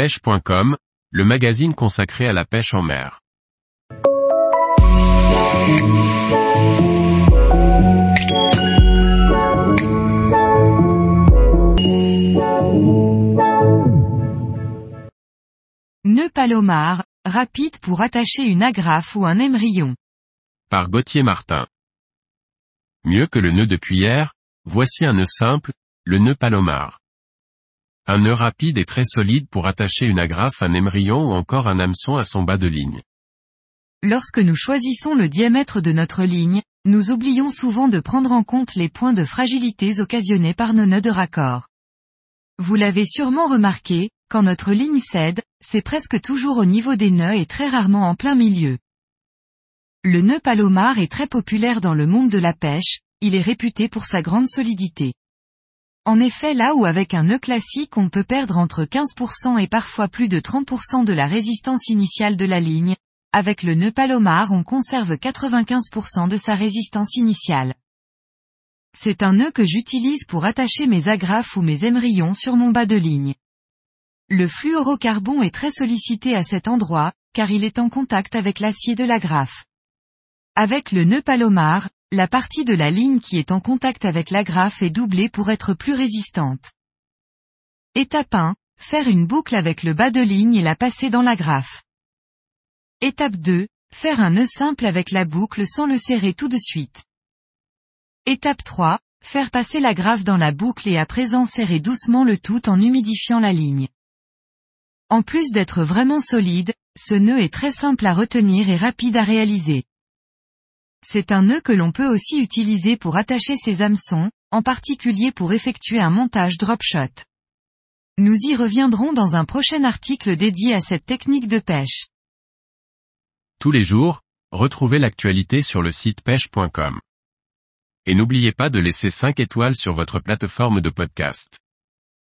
pêche.com, le magazine consacré à la pêche en mer. Nœud palomar, rapide pour attacher une agrafe ou un émerillon. Par Gauthier Martin. Mieux que le nœud de cuillère, voici un nœud simple, le nœud palomar. Un nœud rapide et très solide pour attacher une agrafe, un émerillon ou encore un hameçon à son bas de ligne. Lorsque nous choisissons le diamètre de notre ligne, nous oublions souvent de prendre en compte les points de fragilité occasionnés par nos nœuds de raccord. Vous l'avez sûrement remarqué, quand notre ligne cède, c'est presque toujours au niveau des nœuds et très rarement en plein milieu. Le nœud palomar est très populaire dans le monde de la pêche, il est réputé pour sa grande solidité. En effet là où avec un nœud classique on peut perdre entre 15% et parfois plus de 30% de la résistance initiale de la ligne, avec le nœud palomar on conserve 95% de sa résistance initiale. C'est un nœud que j'utilise pour attacher mes agrafes ou mes émerillons sur mon bas de ligne. Le fluorocarbon est très sollicité à cet endroit, car il est en contact avec l'acier de l'agrafe. Avec le nœud palomar, la partie de la ligne qui est en contact avec l'agrafe est doublée pour être plus résistante. Étape 1. Faire une boucle avec le bas de ligne et la passer dans l'agrafe. Étape 2. Faire un nœud simple avec la boucle sans le serrer tout de suite. Étape 3. Faire passer l'agrafe dans la boucle et à présent serrer doucement le tout en humidifiant la ligne. En plus d'être vraiment solide, ce nœud est très simple à retenir et rapide à réaliser. C'est un nœud que l'on peut aussi utiliser pour attacher ses hameçons, en particulier pour effectuer un montage drop shot. Nous y reviendrons dans un prochain article dédié à cette technique de pêche. Tous les jours, retrouvez l'actualité sur le site pêche.com. Et n'oubliez pas de laisser 5 étoiles sur votre plateforme de podcast.